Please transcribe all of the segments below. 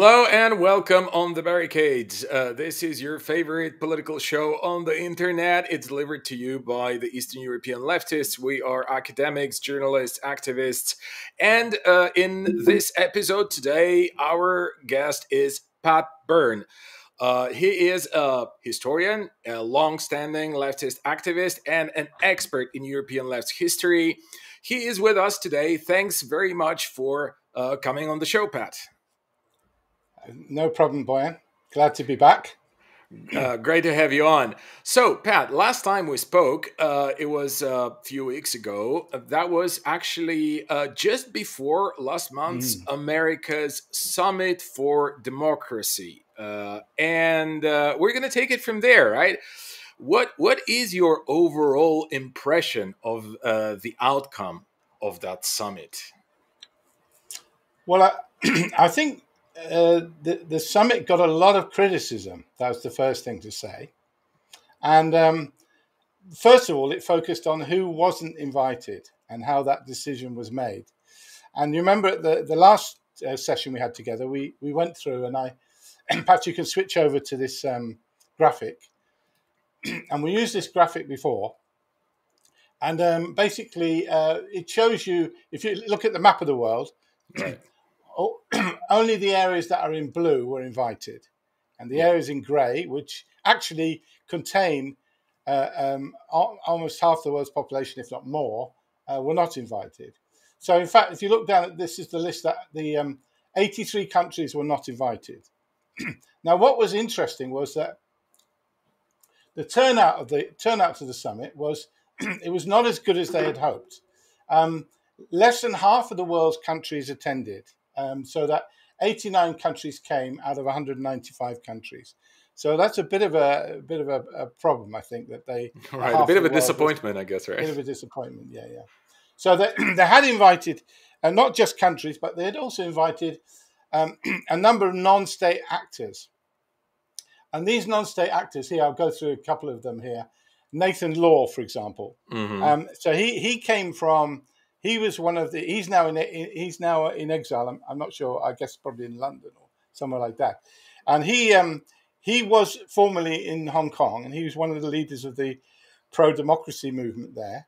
Hello and welcome on the barricades. Uh, this is your favorite political show on the internet. It's delivered to you by the Eastern European leftists. We are academics, journalists, activists. And uh, in this episode today, our guest is Pat Byrne. Uh, he is a historian, a long standing leftist activist, and an expert in European left history. He is with us today. Thanks very much for uh, coming on the show, Pat. No problem, Boyan. Glad to be back. Uh, great to have you on. So, Pat, last time we spoke, uh, it was a few weeks ago. That was actually uh, just before last month's mm. America's Summit for Democracy, uh, and uh, we're going to take it from there, right? What What is your overall impression of uh, the outcome of that summit? Well, I, I think uh, the, the summit got a lot of criticism. That was the first thing to say. And um, first of all, it focused on who wasn't invited and how that decision was made. And you remember the, the last uh, session we had together, we, we went through, and I, perhaps you can switch over to this um, graphic. and we used this graphic before. And um, basically, uh, it shows you, if you look at the map of the world, right. only the areas that are in blue were invited, and the yeah. areas in grey, which actually contain uh, um, almost half the world's population, if not more, uh, were not invited. So, in fact, if you look down at this, is the list that the um, 83 countries were not invited. now, what was interesting was that the turnout of the turnout to the summit was it was not as good as they had hoped. Um, less than half of the world's countries attended, um, so that 89 countries came out of 195 countries. So that's a bit of a, a bit of a, a, problem, I think, that they right a bit of a disappointment, was, I guess, right? A bit of a disappointment, yeah, yeah. So they, they had invited uh, not just countries, but they had also invited um, a number of non-state actors. And these non-state actors here, I'll go through a couple of them here. Nathan Law, for example. Mm-hmm. Um, so he he came from he was one of the. He's now in. He's now in exile. I'm, I'm not sure. I guess probably in London or somewhere like that. And he um, he was formerly in Hong Kong, and he was one of the leaders of the pro democracy movement there.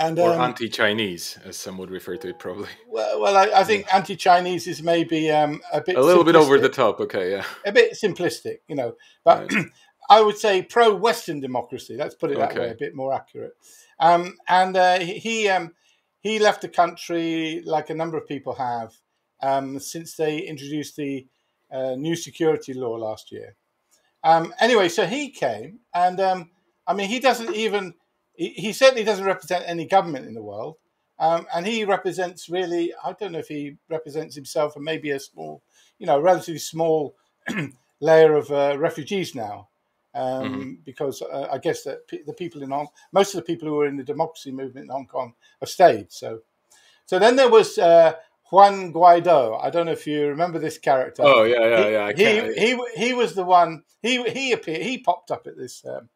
And, or um, anti-Chinese, as some would refer to it, probably. Well, well I, I think yeah. anti-Chinese is maybe um, a bit a little bit over the top. Okay, yeah, a bit simplistic, you know. But right. I would say pro-Western democracy. Let's put it that okay. way, a bit more accurate. Um, and uh, he um, he left the country like a number of people have um, since they introduced the uh, new security law last year. Um, anyway, so he came, and um, I mean, he doesn't even, he, he, certainly doesn't represent any government in the world. Um, and he represents really, I don't know if he represents himself and maybe a small, you know, relatively small layer of uh, refugees now um, mm-hmm. because uh, I guess that the people in Hong, most of the people who were in the democracy movement in Hong Kong have stayed. So, so then there was uh, Juan Guaido. I don't know if you remember this character. Oh yeah, yeah, he, yeah. He, he he was the one. He he appeared. He popped up at this um,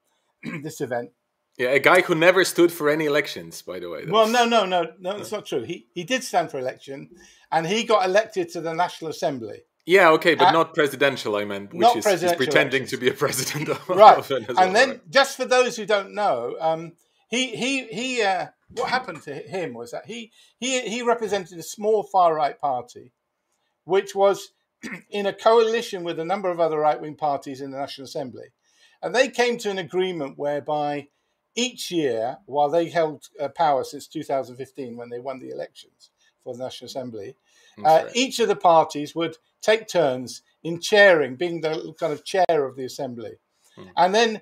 this event. Yeah, a guy who never stood for any elections, by the way. That's... Well, no, no, no, no, it's not true. He he did stand for election, and he got elected to the National Assembly. Yeah, okay, but uh, not presidential. I meant, which is he's pretending to be a president of, right. Of and then, right. just for those who don't know, um, he he he. Uh, what happened to him was that he he he represented a small far right party, which was in a coalition with a number of other right wing parties in the National Assembly, and they came to an agreement whereby each year, while they held uh, power since 2015 when they won the elections for the National Assembly, uh, right. each of the parties would take turns in chairing, being the kind of chair of the assembly. Hmm. And then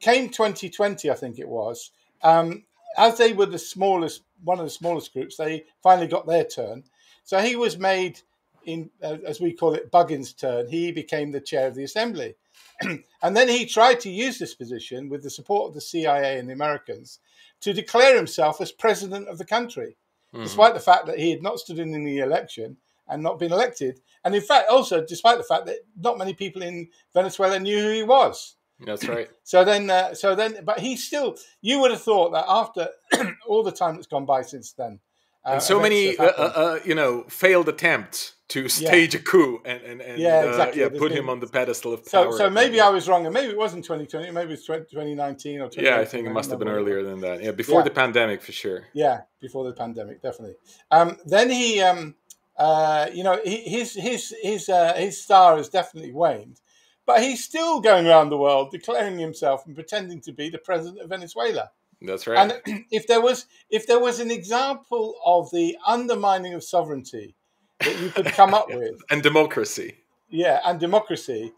came 2020, I think it was. Um, as they were the smallest, one of the smallest groups, they finally got their turn. So he was made, in uh, as we call it, Buggins' turn. He became the chair of the assembly. and then he tried to use this position with the support of the CIA and the Americans to declare himself as president of the country, mm-hmm. despite the fact that he had not stood in the election and not been elected. And in fact, also despite the fact that not many people in Venezuela knew who he was. That's right. so then, uh, so then, but he still, you would have thought that after all the time that's gone by since then, Uh, and so many, uh, uh, uh, you know, failed attempts to stage a coup and and, and Yeah, uh, exactly. yeah, There's put been- him on the pedestal of power. so maybe I was wrong, and maybe it wasn't 2020, maybe it was 2019 or 2018. yeah, I think it must have been earlier than that. Yeah, before Yeah. the pandemic for sure. Yeah, before the pandemic, definitely. Um, then he, um, uh, you know, his his his uh, his star has definitely waned, but he's still going around the world declaring himself and pretending to be the president of Venezuela. That's right. And if there was if there was an example of the undermining of sovereignty that you could come up with, and democracy. yeah, and democracy,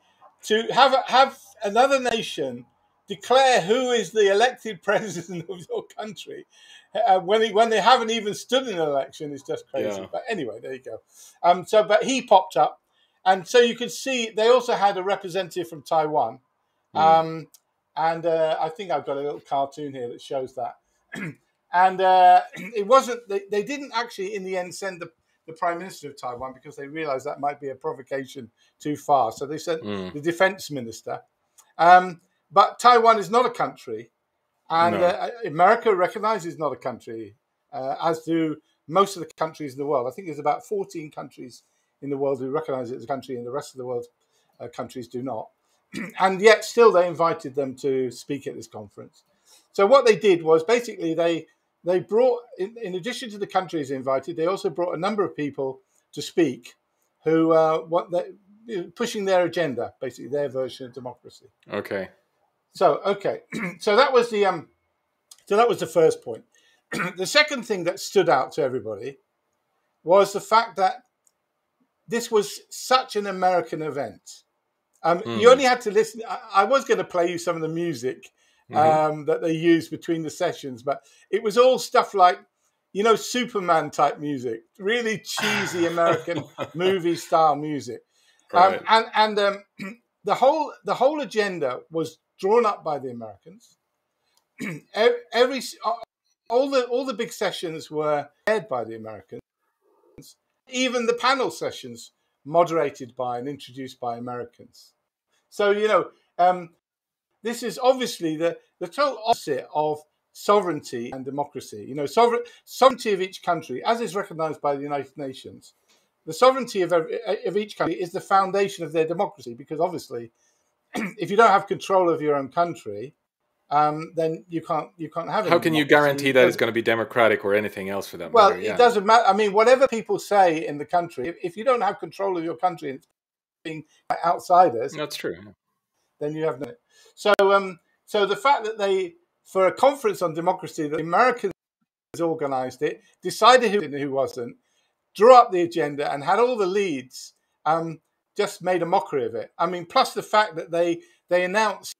to have have another nation declare who is the elected president of your country uh, when he, when they haven't even stood in an election is just crazy. Yeah. But anyway, there you go. Um, so, but he popped up, and so you could see they also had a representative from Taiwan, Mm. um, and uh, I think I've got a little cartoon here that shows that. and uh, it wasn't they, they didn't actually in the end send the, the prime minister of Taiwan because they realized that might be a provocation too far. So they sent Mm. the defense minister. Um, but Taiwan is not a country, and No. uh, America recognizes not a country, uh, as do most of the countries in the world. I think there's about 14 countries in the world who recognize it as a country, and the rest of the world uh, countries do not. and yet, still, they invited them to speak at this conference. So what they did was basically they they brought, in, in addition to the countries invited, they also brought a number of people to speak who uh, what they pushing their agenda, basically their version of democracy. Okay. So okay, so that was the um, so that was the first point. the second thing that stood out to everybody was the fact that this was such an American event. Um, Mm. You only had to listen. I, I was going to play you some of the music Mhm. um, that they used between the sessions, but it was all stuff like, you know, Superman type music, really cheesy American movie style music. Um, Right. and and um, the whole the whole agenda was drawn up by the Americans. Every all the all the big sessions were led by the Americans. Even the panel sessions moderated by and introduced by Americans. So you know, um, this is obviously the the total opposite of sovereignty and democracy. You know, sovereign, sovereignty of each country, as is recognised by the United Nations, the sovereignty of, every, of each country is the foundation of their democracy. Because obviously, if you don't have control of your own country, um, then you can't you can't have. How can you guarantee that it's going to be democratic or anything else for that Well, matter? Yeah. it doesn't matter. I mean, whatever people say in the country, if, if you don't have control of your country and it's being outsiders, That's true. then you have no. So, um, so the fact that they, for a conference on democracy, that the Americans organised it, decided who who wasn't, drew up the agenda, and had all the leads, um, just made a mockery of it. I mean, plus the fact that they they announced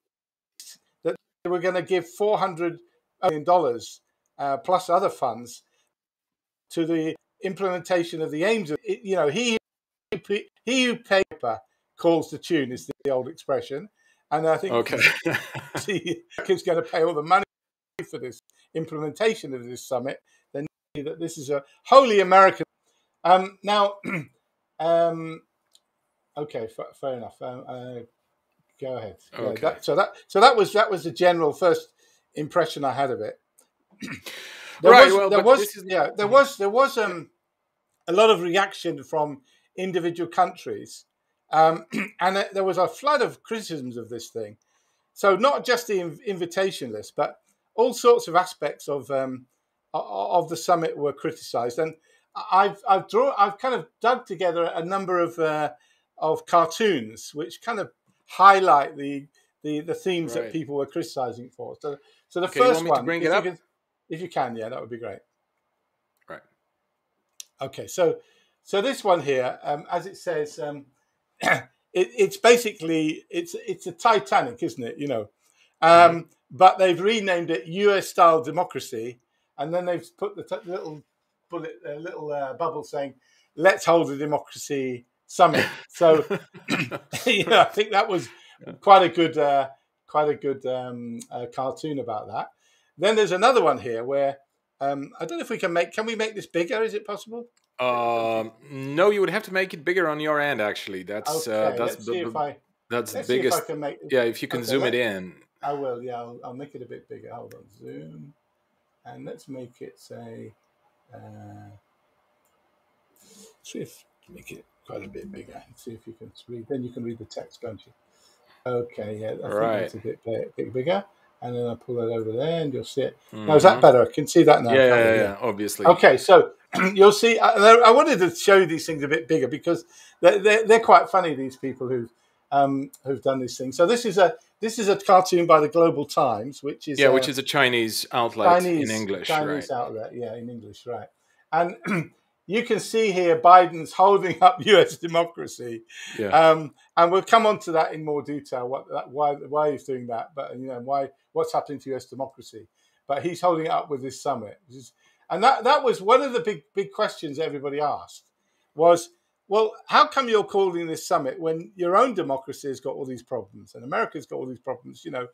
that they were going to give four hundred million dollars uh, plus other funds to the implementation of the aims of it, you know he he who paper calls the tune is the old expression and i think Okay. he is going to pay all the money for this implementation of this summit then that this is a wholly american um, now um, okay f- fair enough. Um, uh, go ahead. Yeah, Okay. that- so that so that was that was the general first impression i had of it. There Right, was, well, there was is- yeah there was there was um a lot of reaction from individual countries um, and uh, there was a flood of criticisms of this thing. So not just the inv- invitation list but all sorts of aspects of um, of the summit were criticized. And i've i've drawn i've kind of dug together a number of uh, of cartoons which kind of highlight the the, the themes that people were criticizing it for so so the Okay, you first want me to one bring if it you up? can- if you can yeah that would be great Right. Okay, so so this one here, um, as it says, um, it, it's basically it's it's a Titanic, isn't it? You know, um, Mm-hmm. but they've renamed it U.S. style democracy, and then they've put the t- little bullet, uh, little uh, bubble saying, "Let's hold a democracy summit." So, you know, I think that was quite a good uh, quite a good um, uh, cartoon about that. Then there's another one here where um, I don't know if we can make. Can we make this bigger? Is it possible? Um, no, you would have to make it bigger on your end. Actually, that's Okay, uh, that's let's the, see if I that's the let's see if I biggest. can make. Yeah, if you can Okay, zoom it in. I will. Yeah, I'll, I'll make it a bit bigger. Hold on, zoom, and let's make it say. Uh, see if make it quite a bit bigger. And see if you can read. Then you can read the text, don't you? Okay, yeah, I right. think it's a bit, bit bigger. And then I pull that over there, and you'll see it. Mm-hmm. Now is that mm-hmm. better? I can see that now. Yeah, yeah, yeah, yeah, obviously. Okay, so you'll see. I, I, wanted to show you these things a bit bigger because they're, they're, they're quite funny. These people who've um, who've done these things. So this is a this is a cartoon by the Global Times, which is yeah, a, which is a Chinese outlet Chinese, in English, Chinese right? outlet, yeah, in English, right? And you can see here Biden's holding up U.S. democracy, yeah. Um, and we'll come on to that in more detail. What that, why why he's doing that, but you know why what's happening to U.S. democracy. But he's holding it up with this summit, is, and that that was one of the big big questions everybody asked was well, how come you're calling this summit when your own democracy has got all these problems and America's got all these problems? You know,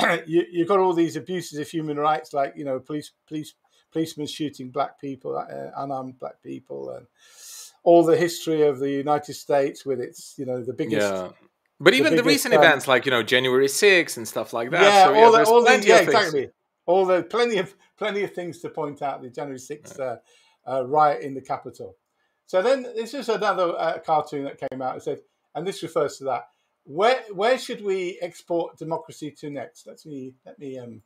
you, have got all these abuses of human rights, like you know, police, police, policemen shooting black people, uh, unarmed black people, and all the history of the United States with its, you know, the biggest. Yeah. But even the, recent um, events, like you know January 6th and stuff like that. Yeah, so, all the, all the, yeah, exactly. All the plenty of plenty of things to point out. The January 6th uh, uh, riot in the Capitol. So then this is another uh, cartoon that came out. It said, and this refers to that. Where where should we export democracy to next? Let me let me um,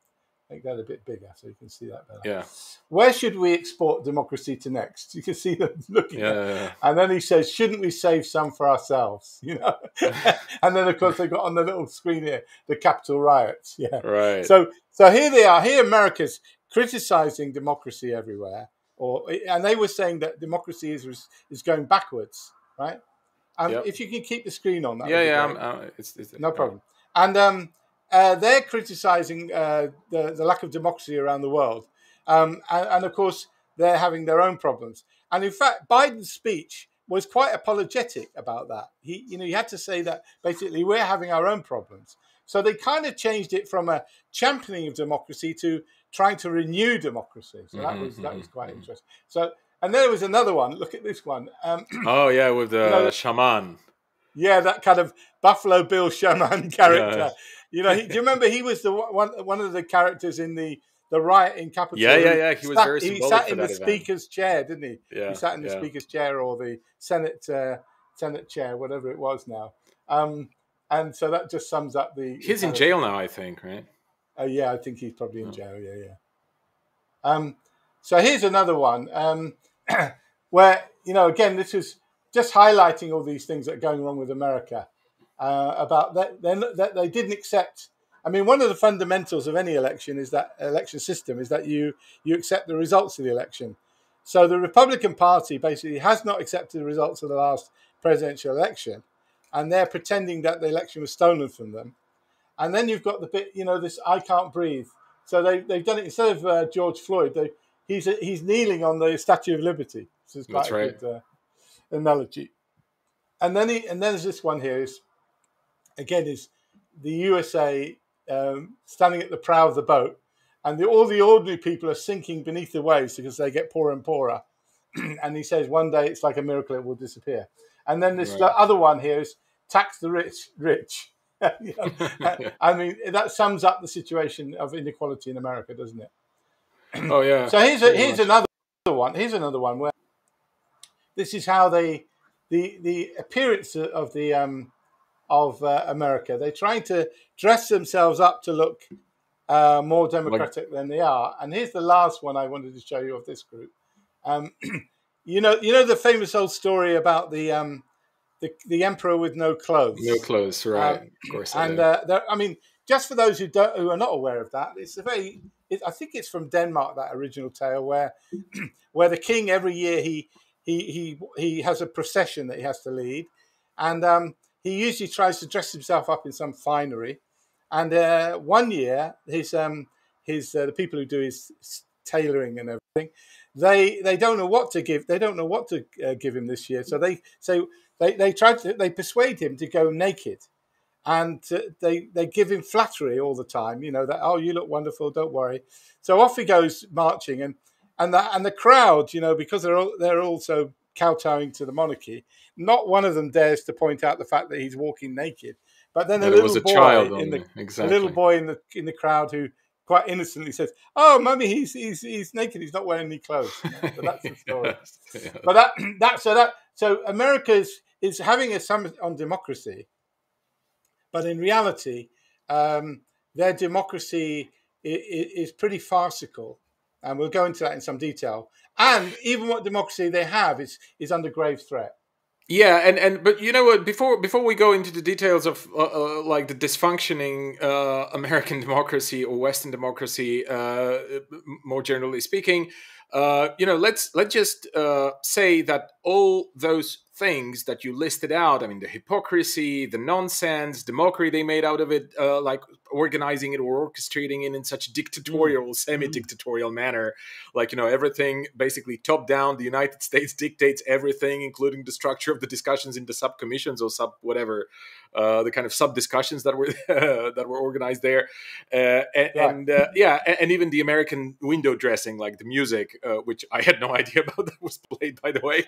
make that a bit bigger so you can see that better. Yeah. Where should we export democracy to next? You can see them looking. Yeah, yeah, yeah. And then he says, shouldn't we save some for ourselves? You know. and then of course they got on the little screen here the Capitol riots. Yeah. Right. So so here they are. Here America's criticizing democracy everywhere or and they were saying that democracy is is going backwards, right? And yep. if you can keep the screen on, that yeah, yeah, uh, it's, it's, no problem. And um, uh, they're criticizing uh, the the lack of democracy around the world, um, and, and, of course they're having their own problems. And in fact, Biden's speech was quite apologetic about that. He, you know, he had to say that basically we're having our own problems. So they kind of changed it from a championing of democracy to trying to renew democracy. So that mm-hmm, was that was mm-hmm, quite mm-hmm. interesting. So and there was another one. Look at this one. Um, oh yeah, with the you know, shaman. Yeah, that kind of Buffalo Bill shaman character. Yeah. You know, he, do you remember he was the one one of the characters in the the riot in Capitol? Yeah, yeah, yeah. He was very He sat in the event. speaker's chair, didn't he? Yeah, he sat in the yeah. speaker's chair or the Senate uh, Senate chair, whatever it was now. Um, and so that just sums up the. He's in jail now, I think, right? Oh uh, yeah, I think he's probably in oh. jail. Yeah, yeah. Um, so here's another one um, where, you know, again, this is just highlighting all these things that are going wrong with America uh, about that, then that they didn't accept. I mean, one of the fundamentals of any election is that election system is that you you accept the results of the election. So the Republican Party basically has not accepted the results of the last presidential election, and they're pretending that the election was stolen from them. And then you've got the bit, you know, this "I can't breathe." So they they've done it instead of uh, George Floyd. They, he's he's kneeling on the Statue of Liberty. This is quite That's a right. good uh, analogy. And then he and then there's this one here is again is the USA um, standing at the prow of the boat, and the, all the ordinary people are sinking beneath the waves because they get poorer and poorer. and he says one day it's like a miracle it will disappear. And then this right. other one here is tax the rich rich. I mean, that sums up the situation of inequality in America, doesn't it? Oh yeah. so here's a, here's another one. Here's another one where this is how they the the appearance of the um, of uh, America. They're trying to dress themselves up to look uh, more democratic like, than they are. And here's the last one I wanted to show you of this group. Um, you know, you know the famous old story about the um, the, the emperor with no clothes. No clothes, right? Um, of course. And uh, I mean, just for those who don't, who are not aware of that, it's a very. It, I think it's from Denmark that original tale where, where the king every year he he he he has a procession that he has to lead, and um, he usually tries to dress himself up in some finery. And uh, one year, his um his uh, the people who do his tailoring and everything, they they don't know what to give. They don't know what to uh, give him this year. So they say they they try to they persuade him to go naked, and uh, they they give him flattery all the time. You know that oh you look wonderful, don't worry. So off he goes marching, and and the and the crowd, you know, because they're all, they're also kowtowing to the monarchy. Not one of them dares to point out the fact that he's walking naked. But then a little boy in the exactly. a little boy in the in the crowd who quite innocently says, "Oh, mummy, he's he's he's naked. He's not wearing any clothes." So that's the story. yeah. But that that so that so America is is having a summit on democracy, but in reality, um, their democracy is, is pretty farcical, and we'll go into that in some detail. And even what democracy they have is is under grave threat. Yeah, and and but you know what? Before before we go into the details of uh, uh, like the dysfunctioning uh, American democracy or Western democracy, uh, more generally speaking, uh, you know, let's let's just uh, say that all those things that you listed out. I mean the hypocrisy the nonsense the mockery they made out of it uh, like organizing it or orchestrating it in such a dictatorial mm. semi-dictatorial manner. Like you know everything basically top down the united states dictates everything including the structure of the discussions in the subcommissions or sub whatever uh, the kind of sub discussions that were that were organized there. Uh, and, yeah, and uh, yeah and, and, even the american window dressing like the music uh, which i had no idea about that was played by the way.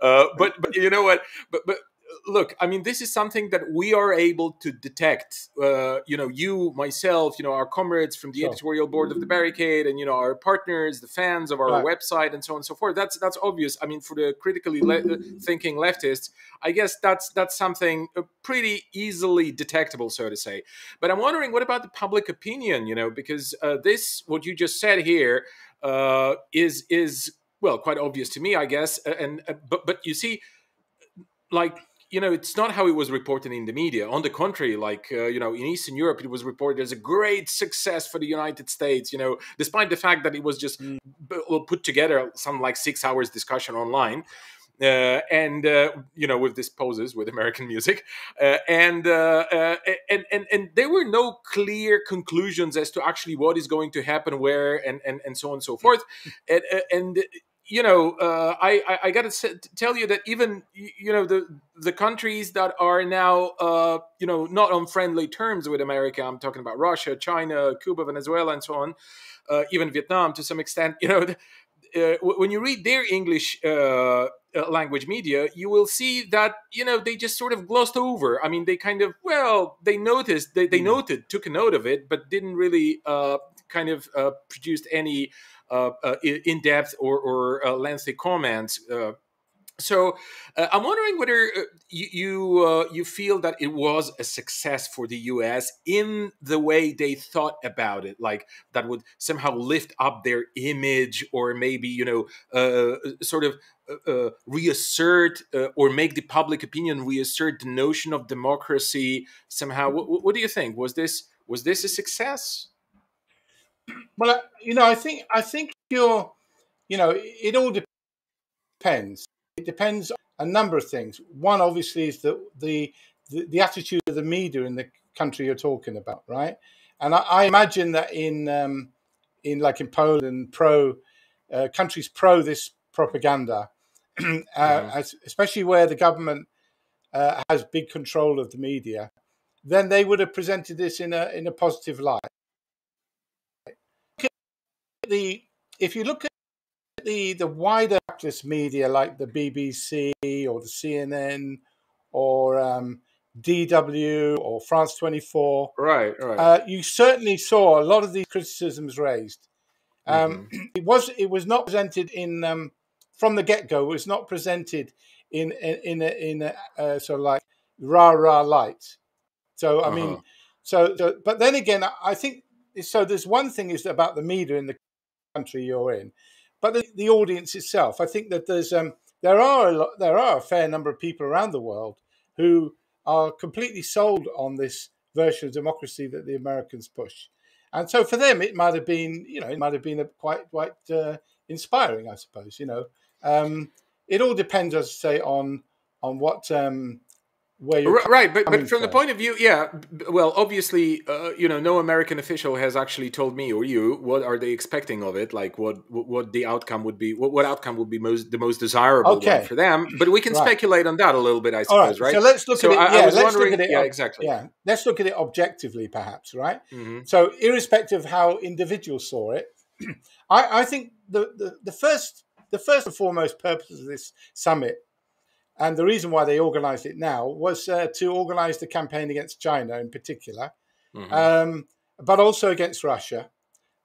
Uh, but but you know what? But but look, I mean, this is something that we are able to detect. Uh, you know, you, myself, you know, our comrades from the sure. editorial board of the Barricade, and you know, our partners, the fans of our right. website, and so on and so forth. That's that's obvious. I mean, for the critically le- uh, thinking leftists, I guess that's that's something uh, pretty easily detectable, so to say. But I'm wondering, what about the public opinion? You know, because uh, this, what you just said here, uh, is is well, quite obvious to me, I guess. And but but you see like you know it's not how it was reported in the media on the contrary like uh, you know in eastern europe it was reported as a great success for the united states you know despite the fact that it was just mm. put together some like six hours discussion online uh, and uh, you know with these poses with American music, uh, and, uh, uh, and and and there were no clear conclusions as to actually what is going to happen where and and, and so on and so forth, and, and you know, uh, I, I, I got to tell you that even you know the the countries that are now uh, you know not on friendly terms with America. I'm talking about Russia, China, Cuba, Venezuela, and so on. Uh, even Vietnam to some extent. You know, uh, when you read their English uh, uh, language media, you will see that you know they just sort of glossed over. I mean, they kind of well, they noticed, they, they mm. noted, took a note of it, but didn't really kind of produced any Uh, uh, in depth or, or uh, lengthy comments. Uh, so I'm wondering whether you you, you, feel that it was a success for the U.S. in the way they thought about it, like that would somehow lift up their image, or maybe you know sort of uh, reassert uh, or make the public opinion reassert the notion of democracy somehow. What, what, do you think? Was this was this a success? Well, you know, I think I think you're, you know, it all depends. It depends on a number of things. One, obviously, is the the the, the attitude of the media in the country you're talking about, right? And I, I imagine that in um, in like in Poland, pro uh, countries pro this propaganda, uh, mm. especially where the government uh, has big control of the media, then they would have presented this in a in a positive light the if you look at the the wider capitalist media like the BBC or the CNN or um, DW or France 24, right, right, uh, you certainly saw a lot of these criticisms raised. Um, mm-hmm. It was it was not presented in um, from the get go. It was not presented in in in a, in a uh, sort of like rah rah light. So I uh-huh. mean, so, so but then again, I think so. There's one thing is about the media in the country you're in, but the, the audience itself. I think that there's um, there are a lot, there are a fair number of people around the world who are completely sold on this version of democracy that the Americans push, and so for them it might have been you know it might have been a quite quite uh, inspiring, I suppose. You know, um, it all depends, as I say, on on what um, right but, but from, from the point of view yeah well obviously uh, you know no american official has actually told me or you what are they expecting of it like what what the outcome would be what, what outcome would be most the most desirable okay. for them but we can right. speculate on that a little bit i suppose right. right, so let's look so at it yeah, I let's look at it yeah exactly yeah let's look at it objectively perhaps right mm-hmm. so irrespective of how individuals saw it I, I think the, the the first the first and foremost purpose of this summit and the reason why they organized it now was uh, to organize the campaign against China in particular, mm-hmm. um, but also against Russia.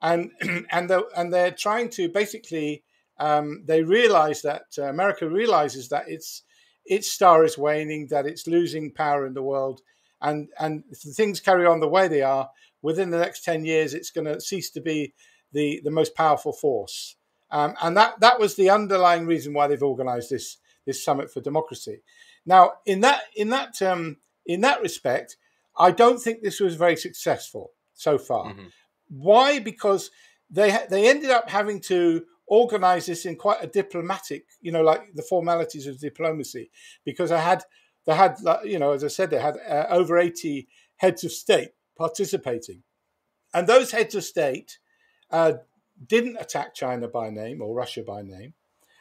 and and the, and they're trying to basically um, they realize that uh, America realizes that its its star is waning, that it's losing power in the world, and and if things carry on the way they are, within the next ten years, it's going to cease to be the the most powerful force. Um, and that that was the underlying reason why they've organised this this summit for democracy. Now, in that in that um, in that respect, I don't think this was very successful so far. Mm-hmm. Why? Because they they ended up having to organize this in quite a diplomatic, you know, like the formalities of diplomacy, because I had they had, you know, as I said, they had uh, over eighty heads of state participating, and those heads of state uh, didn't attack China by name or Russia by name,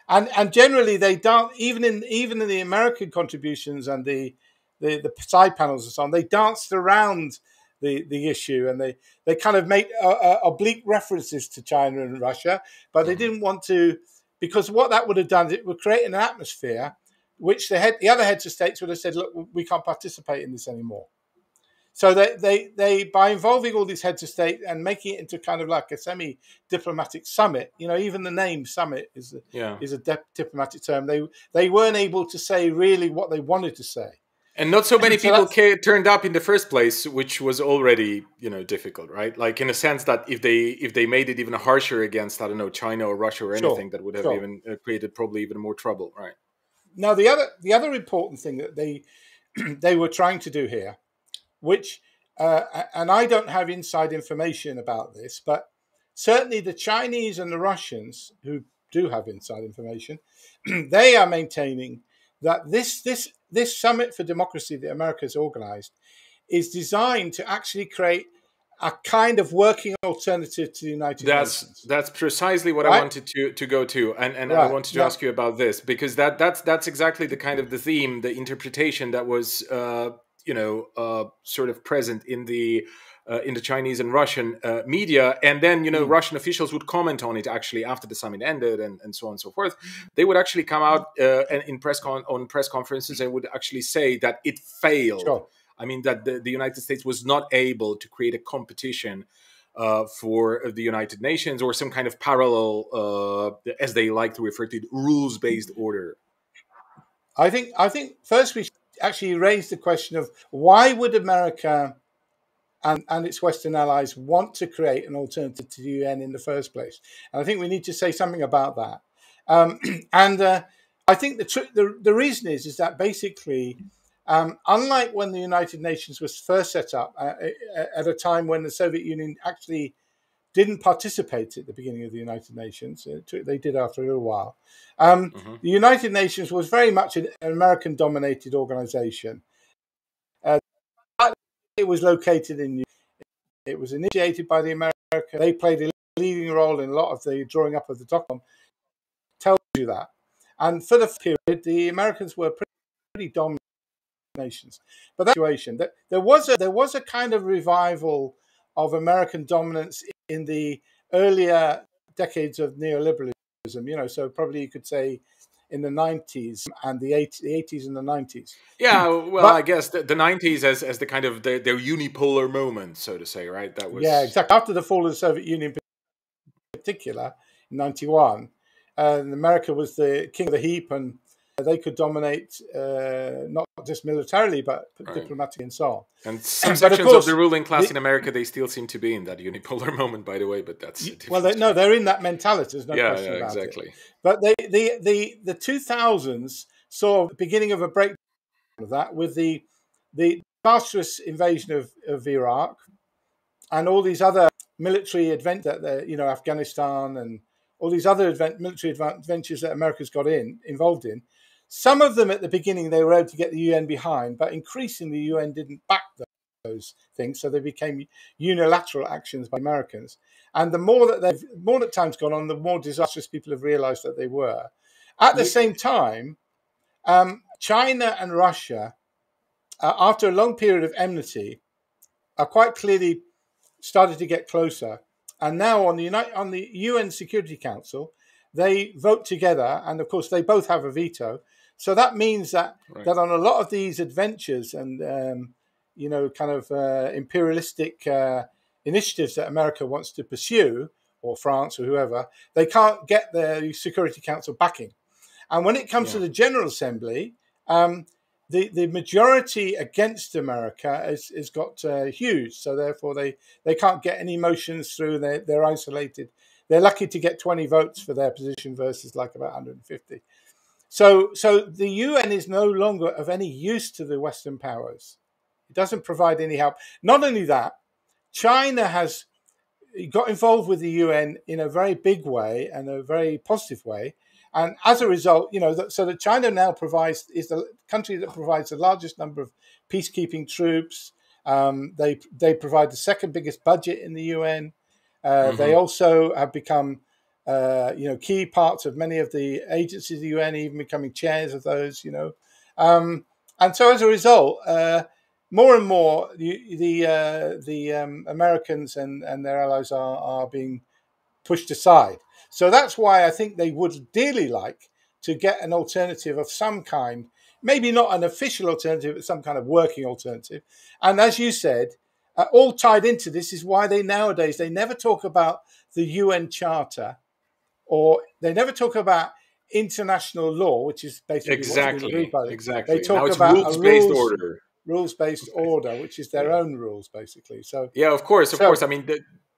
and and generally they don't even in even in the American contributions and the the, the side panels and so on, they danced around the, the issue and they, they kind of made uh, uh, oblique references to China and Russia, but they mm-hmm. didn't want to because what that would have done it would create an atmosphere which the head the other heads of states would have said, look, we can't participate in this anymore. So they, they, they by involving all these heads of state and making it into kind of like a semi diplomatic summit, you know, even the name summit is a, yeah. is a diplomatic term. They they weren't able to say really what they wanted to say. And not so many so people turned up in the first place, which was already you know difficult, right? Like in a sense that if they if they made it even harsher against I don't know China or Russia or anything, sure, that would have sure. even uh, created probably even more trouble, right? Now the other the other important thing that they they were trying to do here which, uh, and I don't have inside information about this, but certainly the Chinese and the Russians, who do have inside information, they are maintaining that this this this summit for democracy that America has organized is designed to actually create a kind of working alternative to the United States that's, Nations. That's precisely what right? I wanted to, to go to, and, and right. I wanted to ask you about this because that that's that's exactly the kind of the theme, the interpretation that was uh, you know uh, sort of present in the uh, in the Chinese and Russian uh, media, and then you know mm. Russian officials would comment on it actually after the summit ended, and, and so on and so forth. They would actually come out uh, and in press con- on press conferences and would actually say that it failed. Sure. I mean that the, the, United States was not able to create a competition uh, for the United Nations or some kind of parallel, uh, as they like to refer to it, rules based order. I think I think first we actually raised the question of why would America and, and its Western allies want to create an alternative to the UN in the first place? And I think we need to say something about that. Um, and uh, I think the, the, the reason is is that basically, um, unlike when the United Nations was first set up uh at a time when the Soviet Union actually didn't participate at the beginning of the United Nations. They did after a little while. Um, mm-hmm. The United Nations was very much an American dominated organization. Uh, it was located in, New it was initiated by the Americans. They played a leading role in a lot of the drawing up of the document. Tells you that. And for the period, the Americans were pretty, pretty dominant nations. But that situation, that there was a there was a kind of revival of American dominance in the earlier decades of neoliberalism. You know, so probably you could say in the 90s and the 80s, the 80s and the 90s. Yeah, hmm. well, but, I guess the, the 90s as, as the kind of the, their unipolar moment, so to say, right? That was yeah, exactly. After the fall of the Soviet Union, in particular, in 91, uh, and America was the king of the heap and they could dominate uh, not just militarily but right. diplomatically and so on. And some sections of, course, of, the ruling class the, in America, they still seem to be in that unipolar moment. By the way, but that's well, they, no, they're in that mentality. There's no yeah, question yeah, about exactly. it. But they, the the the two thousands saw the beginning of a breakdown of that with the the disastrous invasion of, of Iraq and all these other military events that you know Afghanistan and all these other event, military adventures that America's got in involved in some of them at the beginning they were able to get the UN behind, but increasingly the UN didn't back those things, so they became unilateral actions by Americans. And the more that they've, more that time's gone on, the more disastrous people have realised that they were. At the same time, um, China and Russia, uh, after a long period of enmity, are quite clearly started to get closer. And now on the United, on the UN Security Council, they vote together, and of course they both have a veto. So that means that right. that on a lot of these adventures and um, you know kind of uh, imperialistic uh, initiatives that America wants to pursue, or France or whoever, they can't get their Security Council backing. And when it comes yeah. to the General Assembly, um, the, the majority against America has, has got uh, huge. So therefore, they, they can't get any motions through. They're, they're isolated. They're lucky to get 20 votes for their position versus like about 150. So, so the UN is no longer of any use to the Western powers. It doesn't provide any help. Not only that, China has got involved with the UN in a very big way and a very positive way. And as a result, you know, so that China now provides is the country that provides the largest number of peacekeeping troops. Um, they they provide the second biggest budget in the UN. Uh, mm-hmm. They also have become uh, you know, key parts of many of the agencies of the UN, even becoming chairs of those, you know. Um, and so as a result, uh, more and more the the, uh, the um, Americans and, and their allies are, are being pushed aside. So that's why I think they would dearly like to get an alternative of some kind, maybe not an official alternative, but some kind of working alternative. And as you said, uh, all tied into this is why they nowadays they never talk about the UN Charter or they never talk about international law, which is basically exactly exactly. They talk about rules based rules, order, rules based order, which is their own rules basically. So yeah, of course, of so, course. I mean.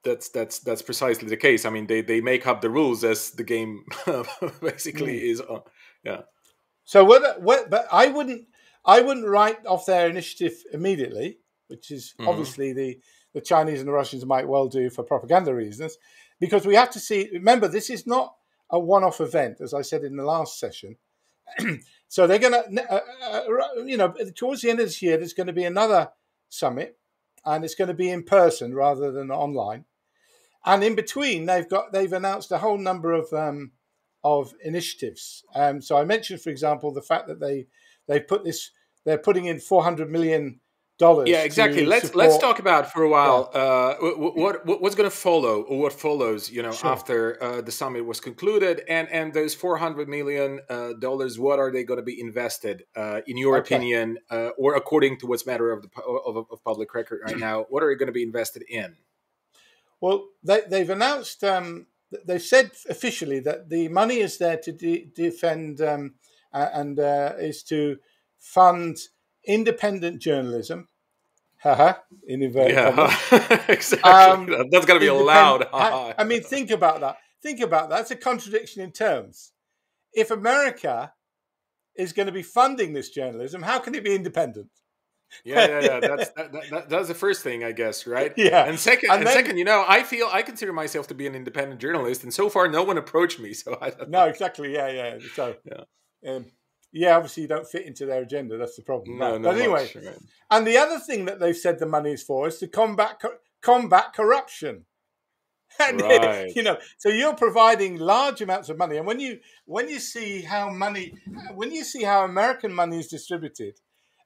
that's that's that's precisely the case. I mean, they they make up the rules as the game basically mm. is. Uh, yeah. So what, what? But I wouldn't I wouldn't write off their initiative immediately, which is mm-hmm. obviously the the Chinese and the Russians might well do for propaganda reasons because we have to see. Remember, this is not a one-off event, as I said in the last session. so they're going to, uh, uh, you know, towards the end of this year, there's going to be another summit, and it's going to be in person rather than online. And in between, they've got they've announced a whole number of um, of initiatives. Um, so I mentioned, for example, the fact that they they put this they're putting in 400 million dollars. Yeah, exactly. Let's support... let's talk about for a while yeah. uh, what, what, what's going to follow or what follows. You know, sure. after uh, the summit was concluded, and and those four hundred million uh, dollars, what are they going to be invested? Uh, in your okay. opinion, uh, or according to what's matter of the of, of public record right now, what are they going to be invested in? Well, they, they've announced. Um, they've said officially that the money is there to de- defend um, and uh, is to fund independent journalism. Haha, in inverted yeah, exactly. Um, That's going to be allowed. I, I mean, think about that. Think about that. That's a contradiction in terms. If America is going to be funding this journalism, how can it be independent? yeah, yeah, yeah. That's that, that, that's the first thing, I guess, right? Yeah. And second, and, and second, you know, I feel I consider myself to be an independent journalist, and so far, no one approached me. So I don't no, exactly. Yeah, yeah. So yeah. Um, yeah, obviously you don't fit into their agenda. That's the problem. No, no. but anyway, much, and the other thing that they've said the money is for is to combat combat corruption. And right. you know, so you're providing large amounts of money, and when you when you see how money, when you see how American money is distributed,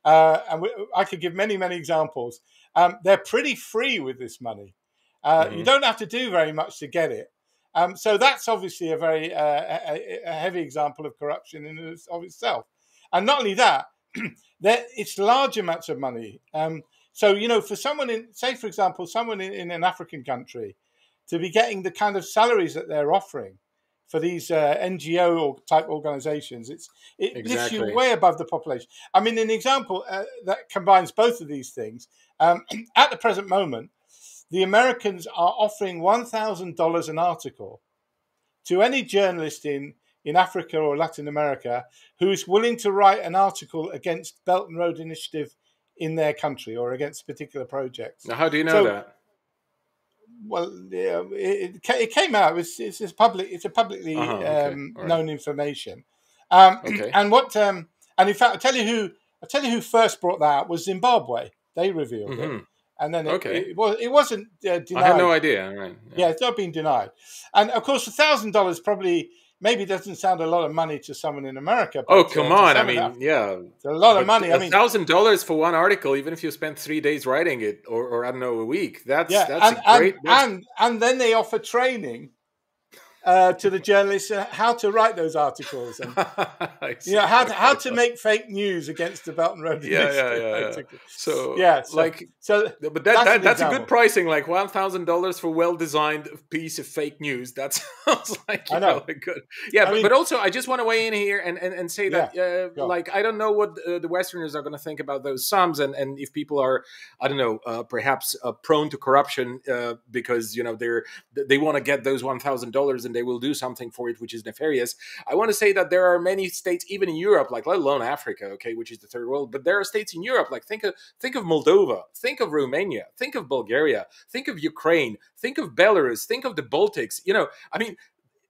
uh, and we, I could give many many examples. Um, they're pretty free with this money. Uh, mm-hmm. You don't have to do very much to get it. Um, so that's obviously a very uh, a, a, heavy example of corruption in of itself. And not only that, there, it's large amounts of money. Um, so you know, for someone in, say, for example, someone in, in, an African country, to be getting the kind of salaries that they're offering for these uh, NGO type organisations, it's it exactly. lifts you way above the population. I mean, an example uh, that combines both of these things. Um, at the present moment, the Americans are offering $1,000 an article to any journalist in, in Africa or Latin America who's willing to write an article against Belt and Road Initiative in their country or against particular projects. Now, how do you know so, that? Well, yeah, it, it, came out. It's, it's, it's public. It's a publicly uh-huh, okay. um, right. known information. Um, okay. And what? Um, and in fact, I tell you who. I tell you who first brought that out was Zimbabwe. They revealed mm-hmm. it and then it, okay. it, it, was it wasn't uh, denied. I had no idea. Right. Yeah. yeah, it's not been denied. And of course, a thousand dollars probably maybe doesn't sound a lot of money to someone in America. But, oh come uh, on! I mean, yeah, it's a lot of money. I mean, thousand dollars for one article, even if you spend three days writing it, or, or I don't know, a week. That's yeah, that's and, great. And, and and then they offer training uh, to the journalists uh, how to write those articles and you know how to, how to make fake news against the Belt and Road yeah, yeah, yeah, yeah. So yeah, so, like so, but that, that's, that, that's a good pricing. Like one thousand dollars for well designed piece of fake news. That sounds like I know know good. Yeah, but, mean, but, also I just want to weigh in here and and, and say that yeah, uh, like I don't know what uh, the Westerners are going to think about those sums and and if people are I don't know uh, perhaps uh, prone to corruption uh, because you know they're they want to get those one thousand dollars and they will do something for it which is nefarious. I want to say that there are many states even in Europe like let alone Africa, okay, which is the third world, but there are states in Europe like think of think of Moldova, think of Romania, think of Bulgaria, think of Ukraine, think of Belarus, think of the Baltics. You know, I mean,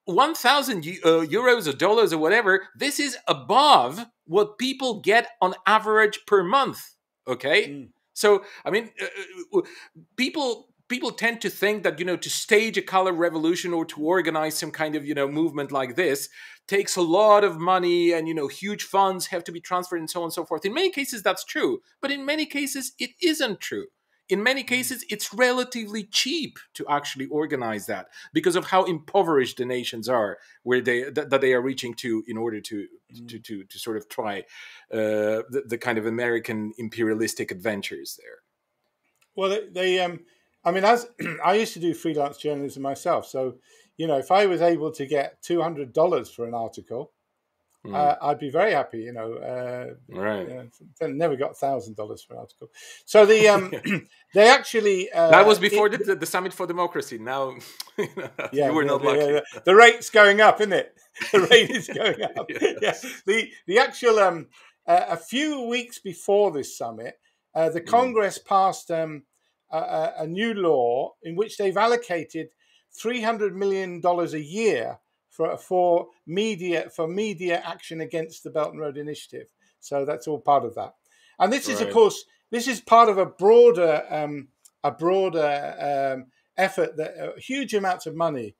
1000 uh, euros or dollars or whatever, this is above what people get on average per month. Okay. Mm. So, I mean, uh, uh, people people tend to think that you know to stage a color revolution or to organize some kind of you know movement like this takes a lot of money and you know huge funds have to be transferred and so on and so forth in many cases that's true but in many cases it isn't true in many mm. cases it's relatively cheap to actually organize that because of how impoverished the nations are where they that, that they are reaching to in order to mm. to to, to sort of try uh, the, the, kind of american imperialistic adventures there well they, they um i mean as i used to do freelance journalism myself so you know if i was able to get $200 for an article Mm. Uh, I'd be very happy, you know. Uh, right. You know, never got thousand dollars for an article. So the um, they actually uh, that was before it, the, the Summit for Democracy. Now, you know, yeah, you were not lucky. Yeah, yeah. The rate's going up, isn't it? The rate is going up. yes. Yeah. The the actual um, uh, a few weeks before this summit, uh, the mm. Congress mm. passed um, a, a new law in which they've allocated three hundred million dollars a year for for media for media action against the Belt and Road Initiative. So that's all part of that. And this is, of course, this is part of a broader um, a broader um, effort that uh, huge amounts of money,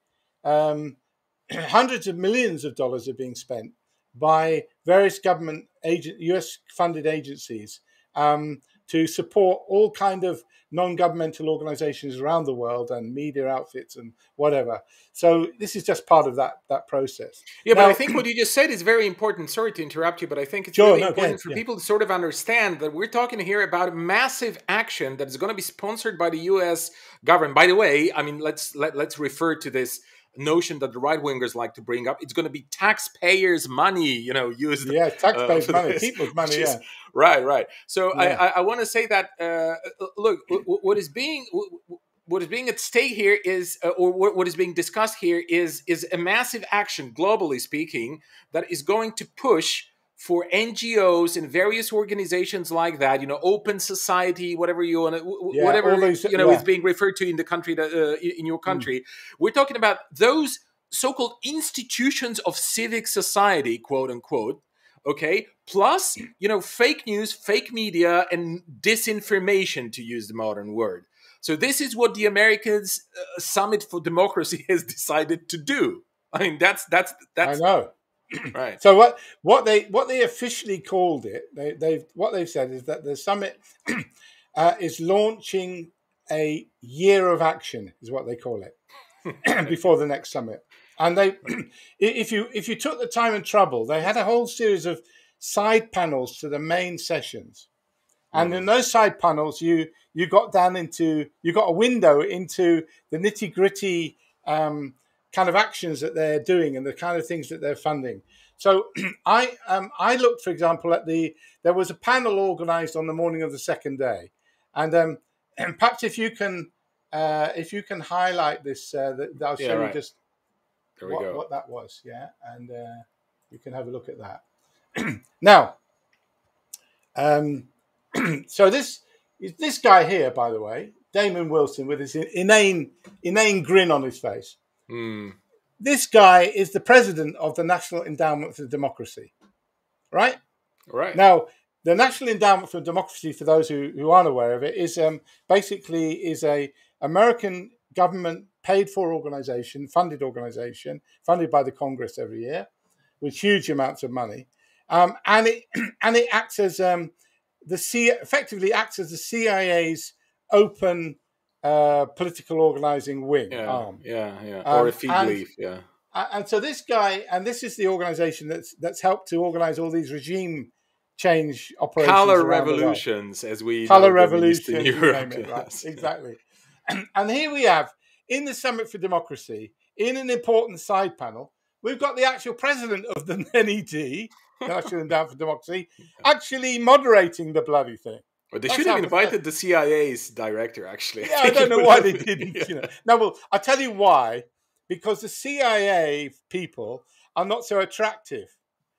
um, hundreds of millions of dollars are being spent by various government agent, U.S. funded agencies um, to support all kind of non-governmental organizations around the world and media outfits and whatever. So this is just part of that that process. Yeah, now, but I think what you just said is very important. Sorry to interrupt you, but I think it's sure, really no, important for yeah. people to sort of understand that we're talking here about massive action that is going to be sponsored by the U.S. government. By the way, I mean let's let, let's refer to this notion that the right wingers like to bring up. It's going to be taxpayers' money, you know, used. Yeah, taxpayers' uh, money, people's money. Is, yeah. Right, right. So yeah. I, I, I want to say that uh, look, what is being what is being at stake here is, uh, or what is being discussed here is, is a massive action, globally speaking, that is going to push for NGOs and various organizations like that, you know, open society, whatever you want, to, yeah, whatever those, you know yeah. is being referred to in the country that uh, in your mm. country. Mm. We're talking about those so-called institutions of civic society, quote unquote. Okay, plus you know, fake news, fake media, and disinformation, to use the modern word. So this is what the Americans uh, Summit for Democracy has decided to do. I mean, that's that's that's. I know right. So what what they what they officially called it, they, they've what they've said is that the summit uh, is launching a year of action, is what they call it, before the next summit. And they, if you if you took the time and trouble, they had a whole series of side panels to the main sessions, and mm. in those side panels, you you got down into you got a window into the nitty gritty. Um, kind of actions that they're doing and the kind of things that they're funding. So I um, I looked, for example, at the there was a panel organised on the morning of the second day, and um, and perhaps if you can uh, if you can highlight this, uh, that, I'll show yeah, right. you just what, what, that was, yeah, and uh, you can have a look at that. now, um, so this is this guy here, by the way, Damon Wilson, with his inane inane grin on his face. Mm. This guy is the president of the National Endowment for Democracy, right? Right. Now, the National Endowment for Democracy, for those who, who aren't aware of it, is um, basically is a American government paid for organization, funded organization, funded by the Congress every year, with huge amounts of money, um, and it and it acts as um, the C effectively acts as the CIA's open uh, political organizing wing yeah, arm. Yeah, yeah, or um, a feed leaf. Yeah. and so this guy, and this is the organization that's that's helped to organize all these regime change operations. Color revolutions, as we color revolution, in Europe. It, right? yes. Exactly. and here we have in the Summit for Democracy, in an important side panel, we've got the actual president of the NED, National Endowment for Democracy, actually moderating the bloody thing. Or they should have invited the CIA's director, actually. Yeah, I, I don't know why they didn't. yeah. You know. No, well, I'll tell you why. Because the CIA people are not so attractive.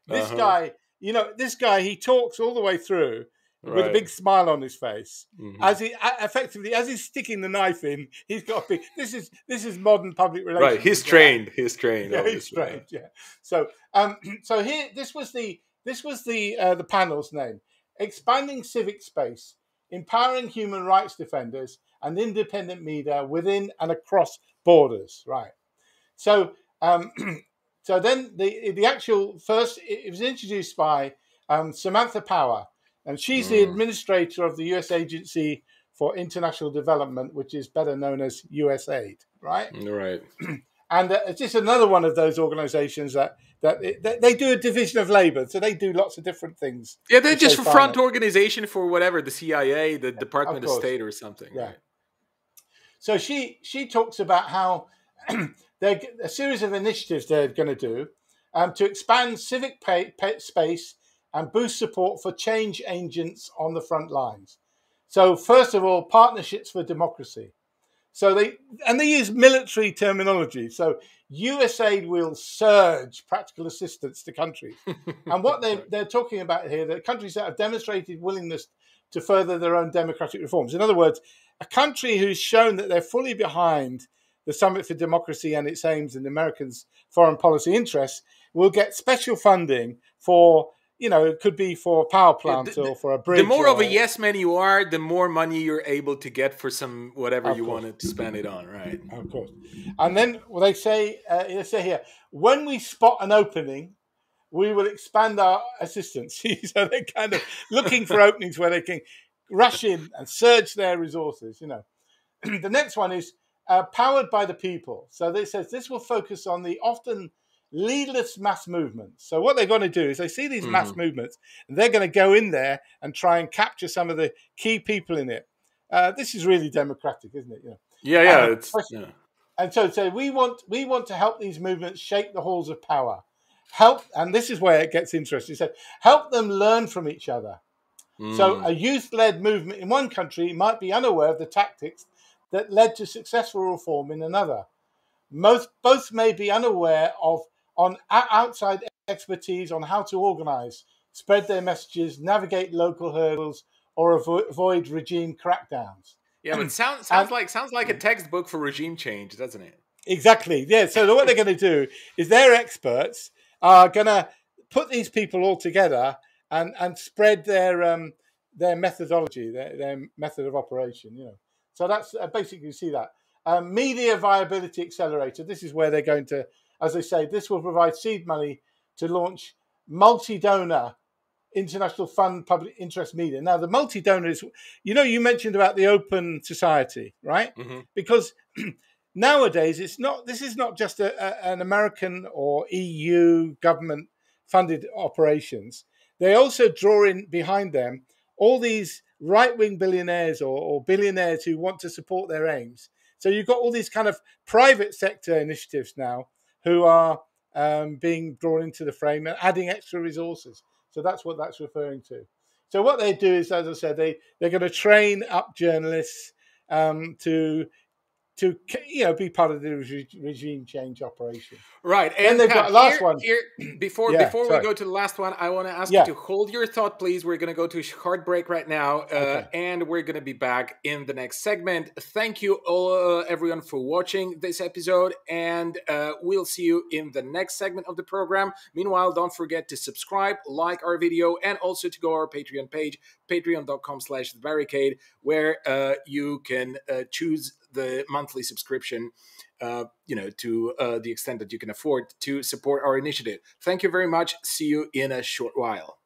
This uh-huh. guy, you know, this guy, he talks all the way through right. with a big smile on his face. Mm-hmm. As he effectively, as he's sticking the knife in, he's got a big. This is this is modern public relations. Right, he's trained. He's trained. Yeah, he's trained. Yeah. So, um, so here, this was the this was the uh, the panel's name: expanding civic space, empowering human rights defenders and independent media within and across borders. Right. So, um, so then the the actual first it was introduced by um, Samantha Power and she's mm. the administrator of the U.S. Agency for International Development, which is better known as USAID, right? Right. and uh, it's just another one of those organisations that that they, they, do a division of labour, so they do lots of different things. Yeah, they're just front organization for whatever the CIA, the Department of, of State, or something. Yeah. Right? So she she talks about how they're a series of initiatives they're going to do um, to expand civic pay, pay, space and boost support for change agents on the front lines. So, first of all, partnerships for democracy. So they and they use military terminology. So USAID will surge practical assistance to countries. and what they they're talking about here, the countries that have demonstrated willingness to further their own democratic reforms. In other words, a country who's shown that they're fully behind the Summit for Democracy and its aims and Americans' foreign policy interests will get special funding for you know, it could be for a power plant yeah, the, or for a bridge. The more or, of a yes man you are, the more money you're able to get for some whatever you course. wanted to spend it on, right? Of course. And then well, they say, uh, they say here, when we spot an opening, we will expand our assistance. so they're kind of looking for openings where they can rush in and surge their resources. You know, the next one is uh, powered by the people. So they says this will focus on the often leadless mass movements. So what they're going to do is they see these mm-hmm. mass movements, and they're going to go in there and try and capture some of the key people in it. Uh, this is really democratic, isn't it? Yeah, yeah, um, it's. Yeah. And so, so we want we want to help these movements shake the halls of power. Help, and this is where it gets interesting. So help them learn from each other. Mm. So a youth-led movement in one country might be unaware of the tactics that led to successful reform in another. Most both may be unaware of on outside expertise on how to organize, spread their messages, navigate local hurdles, or avo- avoid regime crackdowns. Yeah, but sounds sounds and, like sounds like a textbook for regime change, doesn't it? Exactly. Yeah. So what they're going to do is their experts are going to put these people all together and and spread their um their methodology, their, their method of operation. You know. So that's uh, basically you see that. Um, media viability accelerator. This is where they're going to as I say, this will provide seed money to launch multi donor international fund public interest media. Now, the multi donor is, you know, you mentioned about the open society, right? Mm-hmm. Because nowadays it's not, this is not just a, a, an American or EU government funded operations. They also draw in behind them all these right wing billionaires or, or billionaires who want to support their aims. So you've got all these kind of private sector initiatives now who are um, being drawn into the frame and adding extra resources. So that's what that's referring to. So what they do is, as I said, they they're going to train up journalists um, to to you know be part of the regime change operation. Right, and, they've got last here, one. Here, before yeah, before sorry. we go to the last one, I want to ask yeah. you to hold your thought, please. We're going to go to a short break right now, uh, okay. and we're going to be back in the next segment. Thank you all, uh, everyone, for watching this episode, and uh, we'll see you in the next segment of the program. Meanwhile, don't forget to subscribe, like our video, and also to go our Patreon page, patreon.com/slash the barricade, where uh, you can uh, choose the monthly subscription, uh, you know, to uh, the extent that you can afford to support our initiative. Thank you very much. See you in a short while.